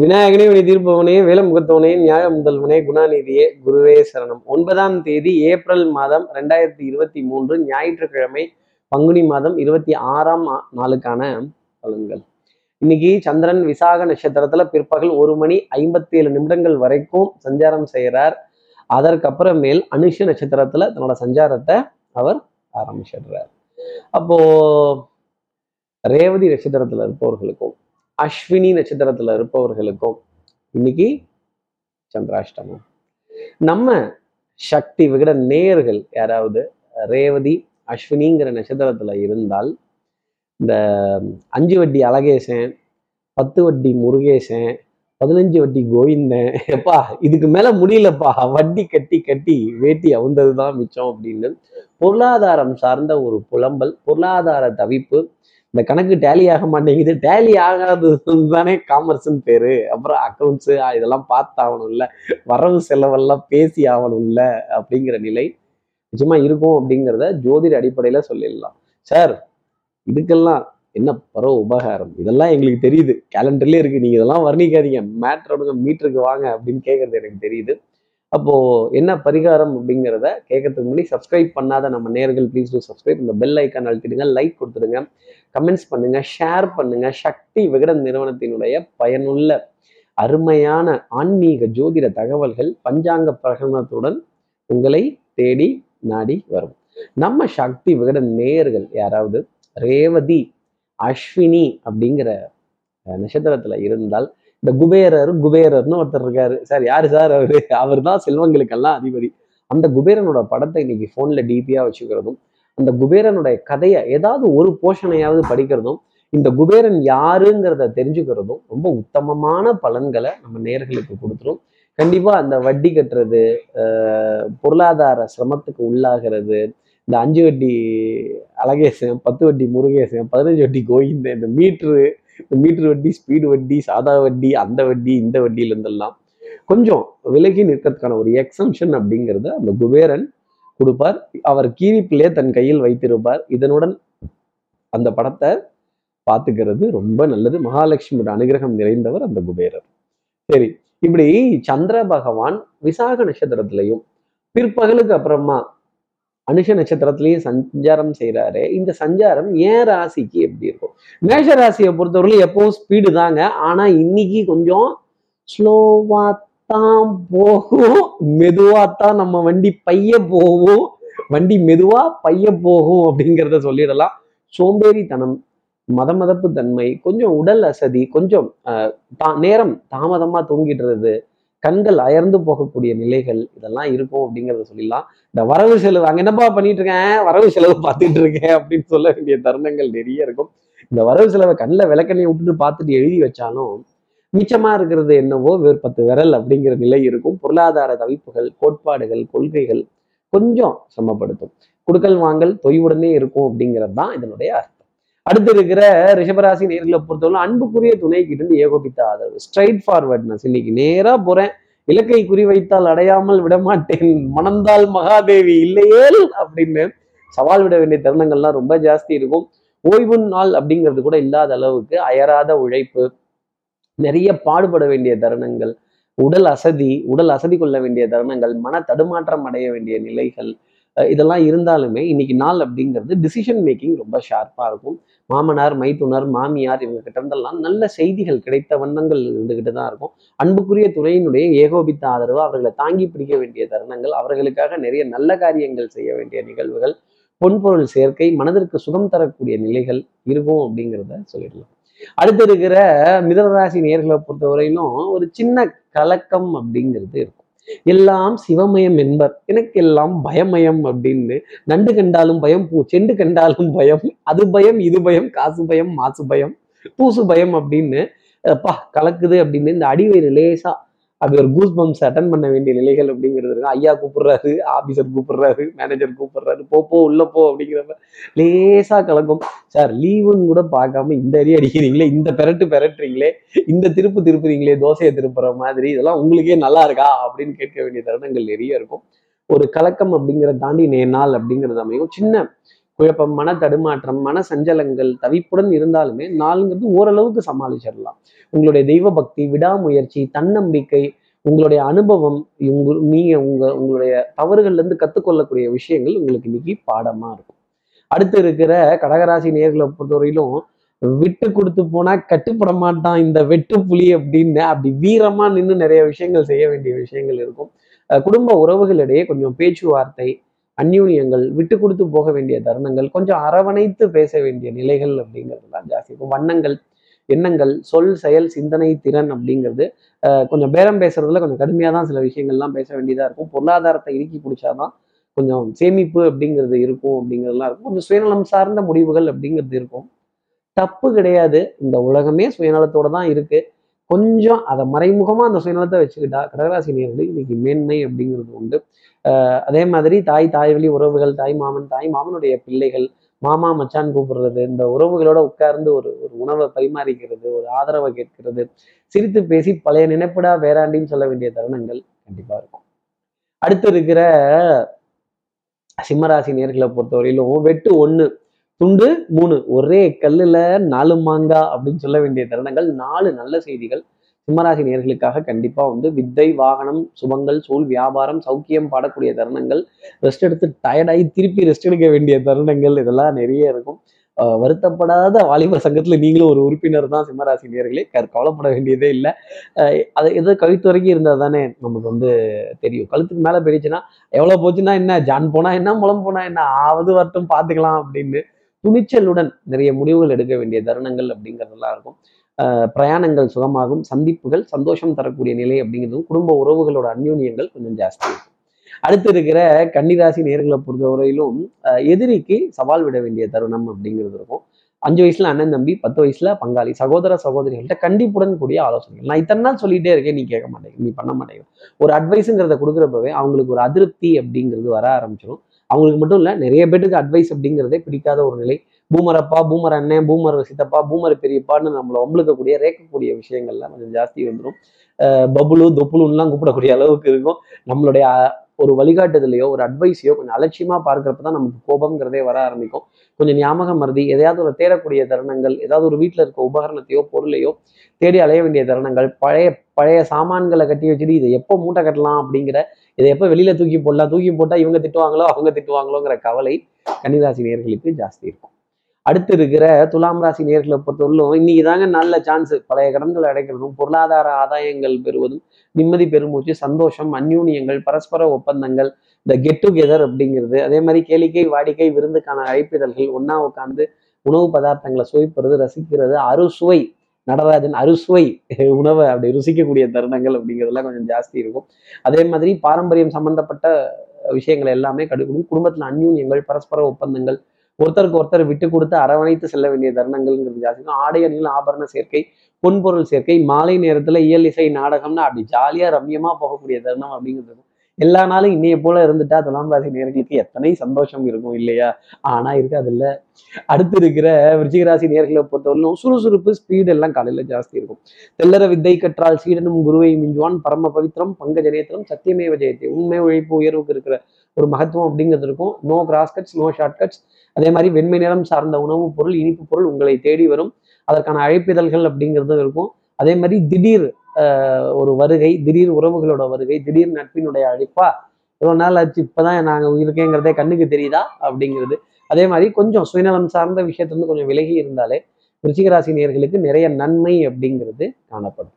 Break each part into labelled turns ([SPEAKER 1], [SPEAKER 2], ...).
[SPEAKER 1] விநாயகனே வினை தீர்ப்பவனே வேலமுகத்தவனே நியாய முதல்வனே குணாநிதியே குருவே சரணம். ஒன்பதாம் தேதி ஏப்ரல் மாதம் ரெண்டாயிரத்தி இருபத்தி மூன்று ஞாயிற்றுக்கிழமை பங்குனி மாதம் இருபத்தி ஆறாம் நாளுக்கான பலன்கள். இன்னைக்கு சந்திரன் விசாக நட்சத்திரத்துல பிற்பகல் ஒரு மணி ஐம்பத்தி ஏழு நிமிடங்கள் வரைக்கும் சஞ்சாரம் செய்கிறார். அதற்கப்புறமேல் அனுஷ நட்சத்திரத்துல தன்னோட சஞ்சாரத்தை அவர் ஆரம்பிச்சிடுறார். அப்போ ரேவதி நட்சத்திரத்துல இருப்பவர்களுக்கும் அஸ்வினி நட்சத்திரத்துல இருப்பவர்களுக்கும் இன்னைக்கு சந்திராஷ்டமம். நம்ம சக்தி விகட நேயர்கள் யாராவது ரேவதி அஸ்வினிங்கிற நட்சத்திரத்துல இருந்தால் இந்த அஞ்சு வட்டி அழகேசன் பத்து வட்டி முருகேசன் பதினஞ்சு வட்டி கோவிந்தன் எப்பா இதுக்கு மேல முடியலப்பா வட்டி கட்டி கட்டி வேட்டி அவுந்ததுதான் மிச்சம் அப்படின்னு. பொருளாதாரம் சார்ந்த ஒரு புலம்பல் பொருளாதார தவிப்பு இந்த கணக்கு டேலி ஆக மாட்டேங்குது. டேலி ஆகாது தானே காமர்ஸ்ன்னு பேரு. அப்புறம் அக்கௌண்ட்ஸு இதெல்லாம் பார்த்தாகணும் இல்லை வரவு செலவெல்லாம் பேசி ஆகணும் இல்லை அப்படிங்கிற நிலை நிச்சயமா இருக்கும் அப்படிங்கிறத ஜோதிட அடிப்படையில சொல்லிடலாம். சார் இதுக்கெல்லாம் என்ன பரவ உபகாரம்? இதெல்லாம் எங்களுக்கு தெரியுது. கேலண்டர்லயே இருக்கு. நீங்க இதெல்லாம் வர்ணிக்காதீங்க. மேட்ரோட மீட்டருக்கு வாங்க அப்படின்னு கேட்கறது எனக்கு தெரியுது. அப்போ என்ன பரிகாரம் அப்படிங்கிறத கேட்கறதுக்கு முன்னாடி சப்ஸ்கிரைப் பண்ணாத நம்ம நேர்கள் ப்ளீஸ் டூ சப்ஸ்கிரைப் இந்த பெல் ஐக்கான் அழுத்திடுங்க லைக் கொடுத்துடுங்க. கமெண்ட்ஸ் பண்ணுங்க ஷேர் பண்ணுங்க. சக்தி விகடன் நிறுவனத்தினுடைய பயனுள்ள அருமையான ஆன்மீக ஜோதிட தகவல்கள் பஞ்சாங்க பிரகடனத்துடன் உங்களை தேடி நாடி வரும். நம்ம சக்தி விகடன் நேயர்கள் யாராவது ரேவதி அஸ்வினி அப்படிங்கிற நட்சத்திரத்தில் நட்சத்திரத்துல இருந்தால் இந்த குபேரர் குபேரர்னு ஒருத்தர் இருக்காரு. சார் யார் சார் அவரு? அவர் தான் செல்வங்களுக்கெல்லாம் அதிபதி. அந்த குபேரனோட படத்தை இன்னைக்கு ஃபோனில் டிபியாக வச்சுக்கிறதும் அந்த குபேரனுடைய கதையை ஏதாவது ஒரு போஷணையாவது படிக்கிறதும் இந்த குபேரன் யாருங்கிறத தெரிஞ்சுக்கிறதும் ரொம்ப உத்தமமான பலன்களை நம்ம நேர்களுக்கு கொடுத்துரும். கண்டிப்பாக அந்த வட்டி கட்டுறது பொருளாதார சிரமத்துக்கு உள்ளாகிறது இந்த அஞ்சு வட்டி அழகேசன் பத்து வட்டி முருகேசன் பதினஞ்சு வட்டி கோவிந்தன் இந்த மீட்ரு இந்த மீட்ரு வட்டி ஸ்பீடு வட்டி சாதா வட்டி அந்த வட்டி இந்த வட்டியில இருந்தெல்லாம் கொஞ்சம் விலகி நிற்கிறதுக்கான ஒரு எக்ஸம்ஷன் அப்படிங்கிறத அந்த குபேரன் கொடுப்பார். அவர் கீரிப்பிலே தன் கையில் வைத்திருப்பார். இதனுடன் அந்த படத்தை பார்த்துக்கிறது ரொம்ப நல்லது. மகாலட்சுமியோட அனுகிரகம் நிறைந்தவர் அந்த குபேரர். சரி இப்படி சந்திர பகவான் விசாக நட்சத்திரத்திலையும் பிற்பகலுக்கு அப்புறமா அனுஷ நட்சத்திரத்திலையும் சஞ்சாரம் செய்கிறாரு இந்த சஞ்சாரம் ஏன் ராசிக்கு எப்படி இருக்கும்? மேஷ ராசியை பொறுத்தவரையிலும் எப்பவும் ஸ்பீடு தாங்க. ஆனால் இன்னைக்கு கொஞ்சம் ஸ்லோவா தான் போகும். மெதுவாக தான் நம்ம வண்டி பைய போகும். வண்டி மெதுவா பைய போகும் அப்படிங்கிறத சொல்லிடலாம். சோம்பேறித்தனம் மதமதப்பு தன்மை கொஞ்சம் உடல் அசதி கொஞ்சம் தா- நேரம் தாமதமா தூங்கிடுறது கண்கள் அயர்ந்து போகக்கூடிய நிலைகள் இதெல்லாம் இருக்கும் அப்படிங்கிறத சொல்லிடலாம். இந்த வரவு செலவு அங்க என்னப்பா பண்ணிட்டு இருக்கேன்? வரவு செலவு பார்த்துட்டு இருக்கேன் அப்படின்னு சொல்ல வேண்டிய தருணங்கள் நிறைய இருக்கும். இந்த வரவு செலவை கண்ணில் விளக்கண்ணையை விட்டுட்டு பார்த்துட்டு எழுதி வச்சாலும் மிச்சமா இருக்கிறது என்னவோ வேறு பத்து விரல் அப்படிங்கிற நிலை இருக்கும். பொருளாதார தவிப்புகள் கோட்பாடுகள் கொள்கைகள் கொஞ்சம் சிரமப்படுத்தும். குடுக்கல் வாங்கல் தொய்வுடனே இருக்கும் அப்படிங்கிறது தான் இதனுடைய அர்த்தம். அடுத்து இருக்கிற ரிஷபராசி நேர்களை பொறுத்தவரை அன்புக்குரிய துணை கிட்ட இருந்து ஏகோபித்த ஆதரவு. ஸ்ட்ரைட் ஃபார்வர்ட்னஸ் இன்னைக்கு நேராக போறேன். இலக்கை குறிவைத்தால் அடையாமல் விடமாட்டேன் மணந்தால் மகாதேவி இல்லையேல் அப்படின்னு சவால் விட வேண்டிய தருணங்கள்லாம் ரொம்ப ஜாஸ்தி இருக்கும். ஓய்வு நாள் அப்படிங்கிறது கூட இல்லாத அளவுக்கு அயராத உழைப்பு நிறைய பாடுபட வேண்டிய தருணங்கள் உடல் அசதி உடல் அசதி கொள்ள வேண்டிய தருணங்கள் மன தடுமாற்றம் அடைய வேண்டிய நிலைகள் இதெல்லாம் இருந்தாலுமே இன்னைக்கு நாள் அப்படிங்கிறது டிசிஷன் மேக்கிங் ரொம்ப ஷார்ப்பாக இருக்கும். மாமனார் மைத்துனர் மாமியார் இவங்க கிட்ட இருந்தெல்லாம் நல்ல செய்திகள் கிடைத்த வண்ணங்கள் இருந்துகிட்டு தான் இருக்கும். அன்புக்குரிய துறையினுடைய ஏகோபித்த ஆதரவு அவர்களை தாங்கி பிடிக்க வேண்டிய தருணங்கள் அவர்களுக்காக நிறைய நல்ல காரியங்கள் செய்ய வேண்டிய நிகழ்வுகள் பொன்பொருள் சேர்க்கை மனதிற்கு சுகம் தரக்கூடிய நிலைகள் இருக்கும் அப்படிங்கிறத சொல்லிடலாம். அடுத்து இருக்கிற மிதனராசி நேர்களை பொறுத்தவரையிலும் ஒரு சின்ன கலக்கம் அப்படிங்கிறது இருக்கும். எல்லாம் சிவமயம் என்பர். எனக்கு எல்லாம் பயமயம் அப்படின்னு நண்டு கண்டாலும் பயம் பூ செண்டு கண்டாலும் பயம் அது பயம் இது பயம் காசு பயம் மாசு பயம் பூசு பயம் அப்படின்னு அப்பா கலக்குது அப்படின்னு இந்த அடிவயிறு லேசா அப்படி ஒரு கூஸ் பம்ப்ஸ் அட்டன் பண்ண வேண்டிய நிலைகள் அப்படிங்கிறது இருக்கு. ஐயா கூப்பிடுறாரு ஆபீசர் கூப்பிடுறாரு மேனேஜர் கூப்பிடுறாரு போ போ உள்ள போ அப்படிங்கிறப்ப லேசா கலக்கும் சார் லீவுன்னு கூட பார்க்காம இந்த அடி அடிக்கிறீங்களே இந்த பெரட்டு பெரட்டுறீங்களே இந்த திருப்பு திருப்புறீங்களே தோசையை திருப்புற மாதிரி இதெல்லாம் உங்களுக்கே நல்லா இருக்கா அப்படின்னு கேட்க வேண்டிய தருணங்கள் நிறைய இருக்கும். ஒரு கலக்கம் அப்படிங்கிறத தாண்டி நே நாள் அப்படிங்கிறது அமையும். சின்ன குழப்பம் மன தடுமாற்றம் மன சஞ்சலங்கள் தவிப்புடன் இருந்தாலுமே நாளுங்கிறது ஓரளவுக்கு சமாளிச்சிடலாம். உங்களுடைய தெய்வ பக்தி விடாமுயற்சி தன்னம்பிக்கை உங்களுடைய அனுபவம் உங்க நீங்க உங்க உங்களுடைய தவறுகள்ல இருந்து கத்துக்கொள்ளக்கூடிய விஷயங்கள் உங்களுக்கு இன்னைக்கு பாடமா இருக்கும். அடுத்து இருக்கிற கடகராசி நேர்களை பொறுத்தவரையிலும் விட்டு கொடுத்து போனா கட்டுப்பட மாட்டான் இந்த வெட்டு புலி அப்படின்னு அப்படி வீரமா நின்று நிறைய விஷயங்கள் செய்ய வேண்டிய விஷயங்கள் இருக்கும். குடும்ப உறவுகளிடையே கொஞ்சம் பேச்சுவார்த்தை அந்யூன்யங்கள் விட்டு கொடுத்து போக வேண்டிய தருணங்கள் கொஞ்சம் அரவணைத்து பேச வேண்டிய நிலைகள் அப்படிங்கிறதுலாம் ஜாஸ்தி. இருக்கும் வண்ணங்கள் எண்ணங்கள் சொல் செயல் சிந்தனை திறன் அப்படிங்கிறது கொஞ்சம் பேரம் பேசுறதுல கொஞ்சம் கடுமையாக தான் சில விஷயங்கள்லாம் பேச வேண்டியதாக இருக்கும். பொருளாதாரத்தை இறுக்கி பிடிச்சாதான் கொஞ்சம் சேமிப்பு அப்படிங்கிறது இருக்கும் அப்படிங்கிறதுலாம் இருக்கும். கொஞ்சம் சுயநலம் சார்ந்த முடிவுகள் அப்படிங்கிறது இருக்கும். தப்பு கிடையாது. இந்த உலகமே சுயநலத்தோட தான் இருக்குது கொஞ்சம் அதை மறைமுகமா அந்த சுயநலத்தை வச்சுக்கிட்டா கடகராசி நேர்களுக்கு இன்னைக்கு மேன்மை அப்படிங்கிறது உண்டு. அதே மாதிரி தாய் தாய் வழி உறவுகள் தாய் மாமன் தாய் மாமனுடைய பிள்ளைகள் மாமா மச்சான் கூப்பிடுறது இந்த உறவுகளோட உட்கார்ந்து ஒரு ஒரு உணவை பரிமாறிக்கிறது ஒரு ஆதரவை கேட்கிறது சிரித்து பேசி பழைய நினைப்படா வேறாண்டின்னு சொல்ல வேண்டிய தருணங்கள் கண்டிப்பா இருக்கும். அடுத்து இருக்கிற சிம்மராசி நேர்களை பொறுத்தவரையிலும் வெட்டு ஒன்று துண்டு மூணு. ஒரே கல்லுல நாலு மாங்கா அப்படின்னு சொல்ல வேண்டிய தருணங்கள் நாலு நல்ல செய்திகள். சிம்மராசி நேர்களுக்காக கண்டிப்பா வந்து வித்தை வாகனம் சுபங்கள் சூழ் வியாபாரம் சௌக்கியம் பாடக்கூடிய தருணங்கள். ரெஸ்ட் எடுத்து டயர்டாகி திருப்பி ரெஸ்ட் எடுக்க வேண்டிய தருணங்கள் இதெல்லாம் நிறைய இருக்கும். வருத்தப்படாத வாலிபர் சங்கத்தில் நீங்களும் ஒரு உறுப்பினர் தான் சிம்மராசி நேர்களே. கவலைப்பட வேண்டியதே இல்லை. அது எதோ கழுத்து வரைக்கும் இருந்தால் தானே நமக்கு வந்து தெரியும். கழுத்துக்கு மேலே போயிடுச்சுன்னா எவ்வளோ போச்சுன்னா என்ன? ஜான் போனால் என்ன? முளம் போனால் என்ன? ஆவது வரட்டும் பார்த்துக்கலாம் அப்படின்னு துணிச்சலுடன் நிறைய முடிவுகள் எடுக்க வேண்டிய தருணங்கள் அப்படிங்கிறதெல்லாம் இருக்கும். பிரயாணங்கள் சுகமாகும் சந்திப்புகள் சந்தோஷம் தரக்கூடிய நிலை அப்படிங்கிறதும் குடும்ப உறவுகளோட அந்யூன்யங்கள் கொஞ்சம் ஜாஸ்தி இருக்கும். அடுத்து இருக்கிற கன்னிராசி நேர்களை பொறுத்தவரையிலும் எதிரிக்கு சவால் விட வேண்டிய தருணம் அப்படிங்கிறது இருக்கும். அஞ்சு வயசுல அண்ணன் தம்பி பத்து வயசுல பங்காளி சகோதர சகோதரிகள்கிட்ட கண்டிப்புடன் கூடிய ஆலோசனைகள். நான் இத்தனை நாள் சொல்லிட்டே இருக்கேன் நீ கேட்க மாட்டேங்க நீ பண்ண மாட்டேங்க ஒரு அட்வைஸுங்கிறத கொடுக்குறப்பவே அவங்களுக்கு ஒரு அதிருப்தி அப்படிங்கிறது வர ஆரம்பிச்சிடும் அவங்களுக்கு மட்டும் இல்லை நிறைய பேருக்கு அட்வைஸ் அப்படிங்கிறதே பிடிக்காத ஒரு நிலை. பூமர் அப்பா பூமர் அண்ணன் பூமர் சித்தப்பா பூமர் பெரியப்பான்னு நம்மளை வம்பளுக்கக்கூடிய ரேக்கக்கூடிய விஷயங்கள்லாம் கொஞ்சம் ஜாஸ்தி வந்துடும் பபுலு தொப்புலுன்னெலாம் கூப்பிடக்கூடிய அளவுக்கு இருக்கும். நம்மளுடைய ஒரு வழிகாட்டுதலையோ ஒரு அட்வைஸையோ கொஞ்சம் அலட்சியமாக பார்க்குறப்ப தான் நமக்கு கோபங்கிறதே வர ஆரம்பிக்கும். கொஞ்சம் ஞாபகம் மருதி எதையாவது ஒரு தேடக்கூடிய தருணங்கள் ஏதாவது ஒரு வீட்டில் இருக்க உபகரணத்தையோ பொருளையோ தேடி அலைய வேண்டிய தருணங்கள் பழைய பழைய சாமான்களை கட்டி வச்சுட்டு இதை எப்போ மூட்டை கட்டலாம் அப்படிங்கிற இதை எப்போ வெளியில தூக்கி போடலாம் தூக்கி போட்டால் இவங்க திட்டுவாங்களோ அவங்க திட்டுவாங்களோங்கிற கவலை கன்னிராசி நேர்களுக்கு ஜாஸ்தி இருக்கும். அடுத்து இருக்கிற துலாம் ராசி நேர்களை பொறுத்தவரையிலும் இன்னைக்கு தாங்க நல்ல சான்ஸ் பழைய கடன்களை அடைக்கிறதும் பொருளாதார ஆதாயங்கள் பெறுவதும் நிம்மதி பெருமூச்சு சந்தோஷம் அந்யூனியங்கள் பரஸ்பர ஒப்பந்தங்கள் இந்த கெட் டுகெதர் அப்படிங்கிறது அதே மாதிரி கேளிக்கை வாடிக்கை விருந்துக்கான அழைப்பிதழ்கள் ஒன்றா உட்காந்து உணவு பதார்த்தங்களை சுவைப்படுறது ரசிக்கிறது அறுசுவை நடராஜன் அறுசுவை உணவை அப்படி ருசிக்கக்கூடிய தருணங்கள் அப்படிங்கிறதெல்லாம் கொஞ்சம் ஜாஸ்தி இருக்கும். அதே மாதிரி பாரம்பரியம் சம்பந்தப்பட்ட விஷயங்கள் எல்லாமே கடுக்கணும் குடும்பத்தில் அந்யூன்யங்கள் பரஸ்பர ஒப்பந்தங்கள் ஒருத்தருக்கு ஒருத்தர் விட்டு கொடுத்து அரவணைத்து செல்ல வேண்டிய தருணங்கள்ங்கிறது ஜாஸ்தி இருக்கும். ஆடை அணிகள் ஆபரண சேர்க்கை பொன்பொருள் சேர்க்கை மாலை நேரத்துல இயல் இசை நாடகம்னா அப்படி ஜாலியா ரம்யமாக போகக்கூடிய தருணம் அப்படிங்கிறது எல்லா நாளும் இன்னைய போல இருந்துட்டா துலாம் ராசி நேர்களுக்கு எத்தனை சந்தோஷம் இருக்கும் இல்லையா? ஆனா இருக்காது இல்ல. அடுத்து இருக்கிற விருச்சிகராசி நேர்களை பொறுத்தவரையிலும் சுறுசுறுப்பு ஸ்பீடு எல்லாம் காலையில ஜாஸ்தி இருக்கும். தெல்லற வித்தை கற்றால் சீடனும் குருவை மிஞ்சுவான். பரம பவித்திரம் பங்க ஜனேத்திரம் சத்தியமேவ ஜெயத்தை. உண்மை உழைப்பு உயர்வுக்கு இருக்கிற ஒரு மகத்துவம் அப்படிங்கிறது இருக்கும். No cross cuts no short cuts அதே மாதிரி வெண்மை நிறம் சார்ந்த உணவுப் பொருள் இனிப்பு பொருள் உங்களை தேடி வரும். அதற்கான அழைப்பிதழ்கள் அப்படிங்கிறதும் இருக்கும். அதே மாதிரி திடீர் ஒரு வருகை திடீர் உறவுகளோட வருகை திடீர் நட்பினுடைய அழைப்பா இவ்வளோ நாள் ஆச்சு இப்போதான் நாங்கள் இருக்கேங்கிறதே கண்ணுக்கு தெரியுதா? அப்படிங்கிறது. அதே மாதிரி கொஞ்சம் சுயநலம் சார்ந்த விஷயத்துலேருந்து கொஞ்சம் விலகி இருந்தாலே ரிச்சிகராசி நேர்களுக்கு நிறைய நன்மை அப்படிங்கிறது காணப்படும்.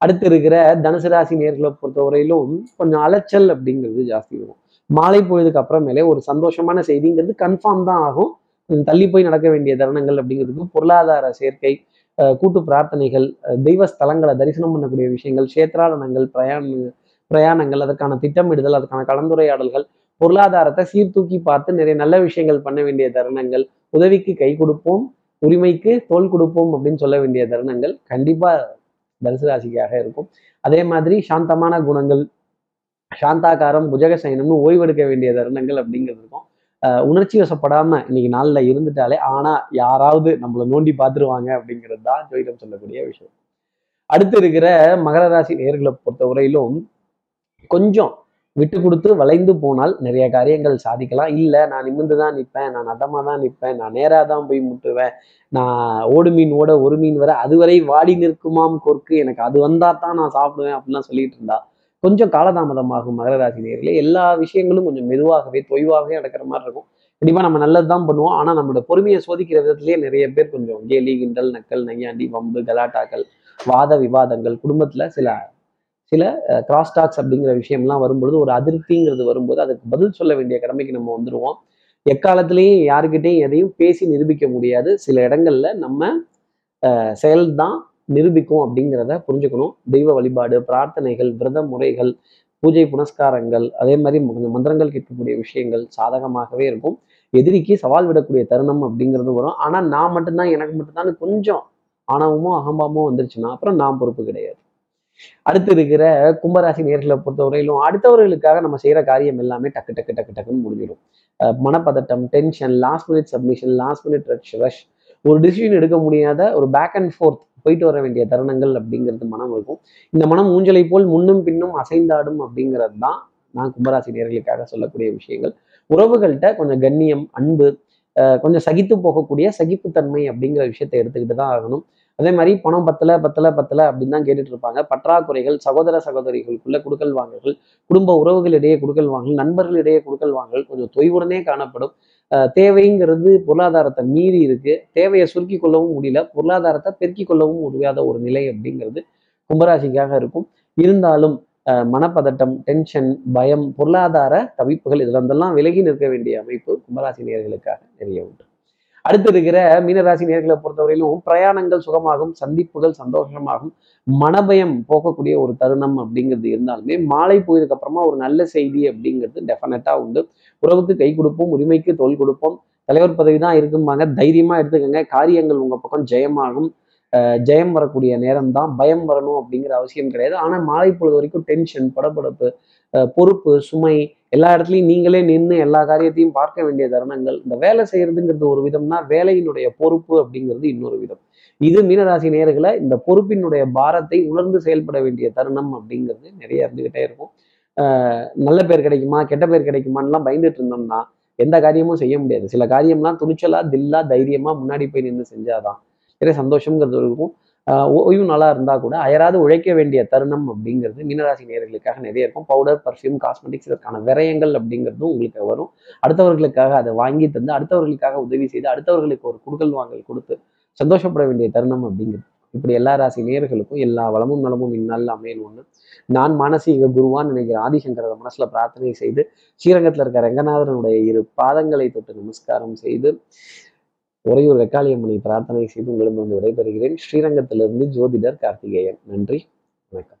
[SPEAKER 1] அடுத்து இருக்கிற தனுசு ராசி நேர்களை பொறுத்தவரையிலும் கொஞ்சம் அலைச்சல் அப்படிங்கிறது ஜாஸ்தி இருக்கும் மாலை பொழுதுக்கு அப்புறமேலே ஒரு சந்தோஷமான செய்திங்கிறது கன்ஃபார்ம் தான் ஆகும். தள்ளி போய் நடக்க வேண்டிய தருணங்கள் அப்படிங்கிறதுக்கு பொருளாதார சேர்க்கை கூட்டு பிரார்த்தனைகள் தெய்வ ஸ்தலங்களை தரிசனம் பண்ணக்கூடிய விஷயங்கள் கஷேத்ராடனங்கள் பிரயாண பிரயாணங்கள் அதற்கான திட்டமிடுதல் அதற்கான கலந்துரையாடல்கள் பொருளாதாரத்தை சீர்தூக்கி பார்த்து நிறைய நல்ல விஷயங்கள் பண்ண வேண்டிய தருணங்கள் உதவிக்கு கை கொடுப்போம் உரிமைக்கு தோல் கொடுப்போம் அப்படின்னு சொல்ல வேண்டிய தருணங்கள் கண்டிப்பா தனுசு ராசிக்காக இருக்கும். அதே மாதிரி சாந்தமான குணங்கள் சாந்தாகாரம் புஜக சயனம்னு ஓய்வெடுக்க வேண்டிய தருணங்கள் அப்படிங்கிறது இருக்கும். உணர்ச்சி வசப்படாம இன்னைக்கு நாளில் இருந்துட்டாலே ஆனா யாராவது நம்மளை நோண்டி பார்த்துருவாங்க அப்படிங்கிறது தான் ஜோதிடம் சொல்லக்கூடிய விஷயம். அடுத்து இருக்கிற மகர ராசி நேர்களை பொறுத்த வரையிலும் கொஞ்சம் விட்டு கொடுத்து வளைந்து போனால் நிறைய காரியங்கள் சாதிக்கலாம். இல்லை நான் நிமிந்து தான் நிற்பேன் நான் நடமாக தான் நிற்பேன் நான் நேராக தான் போய் முட்டுவேன் நான் ஓடு மீன் ஓட ஒரு மீன் வர அதுவரை வாடி நிற்குமாம் கொற்கு எனக்கு அது வந்தால் தான் நான் சாப்பிடுவேன் அப்படிலாம் சொல்லிட்டு இருந்தா கொஞ்சம் காலதாமதமாகும் மகர ராசி நேர்களே எல்லா விஷயங்களும் கொஞ்சம் மெதுவாகவே தொய்வாகவே நடக்கிற மாதிரி இருக்கும். கண்டிப்பாக நம்ம நல்லது தான் பண்ணுவோம். ஆனால் நம்மளோட பொறுமையை சோதிக்கிற விதத்துலேயே நிறைய பேர் கொஞ்சம் கேலி கிண்டல் நக்கல் நையாண்டி வம்பு கலாட்டாக்கள் வாத விவாதங்கள் குடும்பத்தில் சில சில கிராஸ் டாக்ஸ் அப்படிங்கிற விஷயம்லாம் வரும்பொழுது ஒரு அதிருப்திங்கிறது வரும்போது அதுக்கு பதில் சொல்ல வேண்டிய கடமைக்கு நம்ம வந்துடுவோம் எக்காலத்திலையும் யாருக்கிட்டையும் எதையும் பேசி நிரூபிக்க முடியாது. சில இடங்கள்ல நம்ம செயல் தான் நிரூபிக்கும் அப்படிங்கிறத புரிஞ்சுக்கணும். தெய்வ வழிபாடு பிரார்த்தனைகள் விரத முறைகள் பூஜை புனஸ்காரங்கள் அதே மாதிரி கொஞ்சம் மந்திரங்கள் கேட்கக்கூடிய விஷயங்கள் சாதகமாகவே இருக்கும். எதிரிக்கு சவால் விடக்கூடிய தருணம் அப்படிங்கிறது வரும். ஆனால் நான் மட்டும்தான் எனக்கு மட்டும்தான் கொஞ்சம் ஆணவமோ அகம்பாமோ வந்துருச்சுன்னா அப்புறம் நான் பொறுப்பு கிடையாது. அடுத்து இருக்கிற கும்பராசி நேர்களை பொறுத்தவரையிலும் அடுத்தவர்களுக்காக நம்ம செய்யற காரியம் எல்லாமே டக்கு டக்கு டக்கு டக்குன்னு முடிஞ்சிடும். மனப்பதட்டம் tension last minute submission last minute rush ஒரு டிசிஷன் எடுக்க முடியாத ஒரு பேக் அண்ட் ஃபோர்த் போயிட்டு வர வேண்டிய தருணங்கள் அப்படிங்கிறது மனம் இருக்கும். இந்த மனம் ஊஞ்சலை போல் முன்னும் பின்னும் அசைந்தாடும் அப்படிங்கிறது தான் நான் கும்பராசி நேர்களுக்காக சொல்லக்கூடிய விஷயங்கள். உறவுகள்கிட்ட கொஞ்சம் கண்ணியம் அன்பு கொஞ்சம் சகித்து போகக்கூடிய சகிப்புத்தன்மை அப்படிங்கிற விஷயத்தை எடுத்துக்கிட்டு தான் ஆகணும். அதே மாதிரி பணம் பத்தல பத்தல பத்தல அப்படின்னு தான் கேட்டுட்டு இருப்பாங்க. பற்றாக்குறைகள் சகோதர சகோதரிகளுக்குள்ள குடுக்கல் வாங்கல்கள் குடும்ப உறவுகளிடையே குடுக்கல் வாங்கல் நண்பர்களிடையே குடுக்கல் வாங்கல் கொஞ்சம் தொய்வுடனே காணப்படும். தேவைங்கிறது பொருளாதாரத்தை மீறி இருக்கு. தேவையை சுருக்கி கொள்ளவும் முடியல. பொருளாதாரத்தை பெருக்கி கொள்ளவும் முடியாத ஒரு நிலை அப்படிங்கிறது கும்பராசிக்காக இருக்கும். இருந்தாலும் மனப்பதட்டம் டென்ஷன் பயம் பொருளாதார தவிப்புகள் இதுல விலகி நிற்க வேண்டிய அமைப்பு கும்பராசி நேர்களுக்காக நிறைய உண்டு. அடுத்து இருக்கிற மீனராசி நேர்களை பொறுத்தவரையிலும் பிரயாணங்கள் சுகமாகும் சந்திப்புகள் சந்தோஷமாகும் மனபயம் போகக்கூடிய ஒரு தருணம் அப்படிங்கிறது இருந்தாலுமே மாலை போயதுக்கு அப்புறமா ஒரு நல்ல செய்தி அப்படிங்கிறது டெஃபினட்டா உண்டு. உறவுக்கு கை கொடுப்போம் உரிமைக்கு தோல் கொடுப்போம். தலைவர் பதவி தான் இருக்கும்பாங்க. தைரியமா எடுத்துக்கோங்க. காரியங்கள் உங்க பக்கம் ஜெயமாகும். ஜெயம் வரக்கூடிய நேரம் தான் பயம் வரணும் அப்படிங்கிற அவசியம் கிடையாது. ஆனால் மாலை பொழுது வரைக்கும் டென்ஷன் படப்படப்பு பொறுப்பு சுமை எல்லா இடத்துலையும் நீங்களே நின்று எல்லா காரியத்தையும் பார்க்க வேண்டிய தருணங்கள். இந்த வேலை செய்யறதுங்கிறது ஒரு விதம்னா வேலையினுடைய பொறுப்பு அப்படிங்கிறது இன்னொரு விதம். இது மீனராசி நேர்களை இந்த பொறுப்பினுடைய பாரத்தை உணர்ந்து செயல்பட வேண்டிய தருணம் அப்படிங்கிறது நிறைய இருந்துகிட்டே இருக்கும். நல்ல பேர் கிடைக்குமா கெட்ட பேர் கிடைக்குமான்லாம் பயந்துட்டு இருந்தோம்னா எந்த காரியமும் செய்ய முடியாது. சில காரியம்லாம் துணிச்சலா தில்லா தைரியமா முன்னாடி போய் நின்று செஞ்சாதான். நிறைய சந்தோஷங்கிறது இருக்கும். ஓய்வு நல்லா இருந்தால் கூட அயராது உழைக்க வேண்டிய தருணம் அப்படிங்கிறது மீனராசி நேர்களுக்காக நிறைய இருக்கும். பவுடர் பர்ஃப்யூம் காஸ்மெட்டிக்ஸ் இதற்கான விரயங்கள் அப்படிங்கிறதும் உங்களுக்கு வரும். அடுத்தவர்களுக்காக அதை வாங்கி தந்து அடுத்தவர்களுக்காக உதவி செய்து அடுத்தவர்களுக்கு ஒரு குடுக்கல் வாங்கல் கொடுத்து சந்தோஷப்பட வேண்டிய தருணம் அப்படிங்கிறது. இப்படி எல்லா ராசி நேர்களுக்கும் எல்லா வளமும் நலமும் இந்நாளில் அமையணும்னு நான் மானசீக குருவான் நினைக்கிற ஆதிசங்கர மனசுல பிரார்த்தனை செய்து ஸ்ரீரங்கத்தில் இருக்கிற ரங்கநாதனுடைய இரு பாதங்களை தொட்டு நமஸ்காரம் செய்து உறையூர் வெக்காளியம்மனை பிரார்த்தனை செய்து உங்களிடம் வந்து விடைபெறுகிறேன். ஸ்ரீரங்கத்திலிருந்து ஜோதிடர் கார்த்திகேயன். நன்றி. வணக்கம்.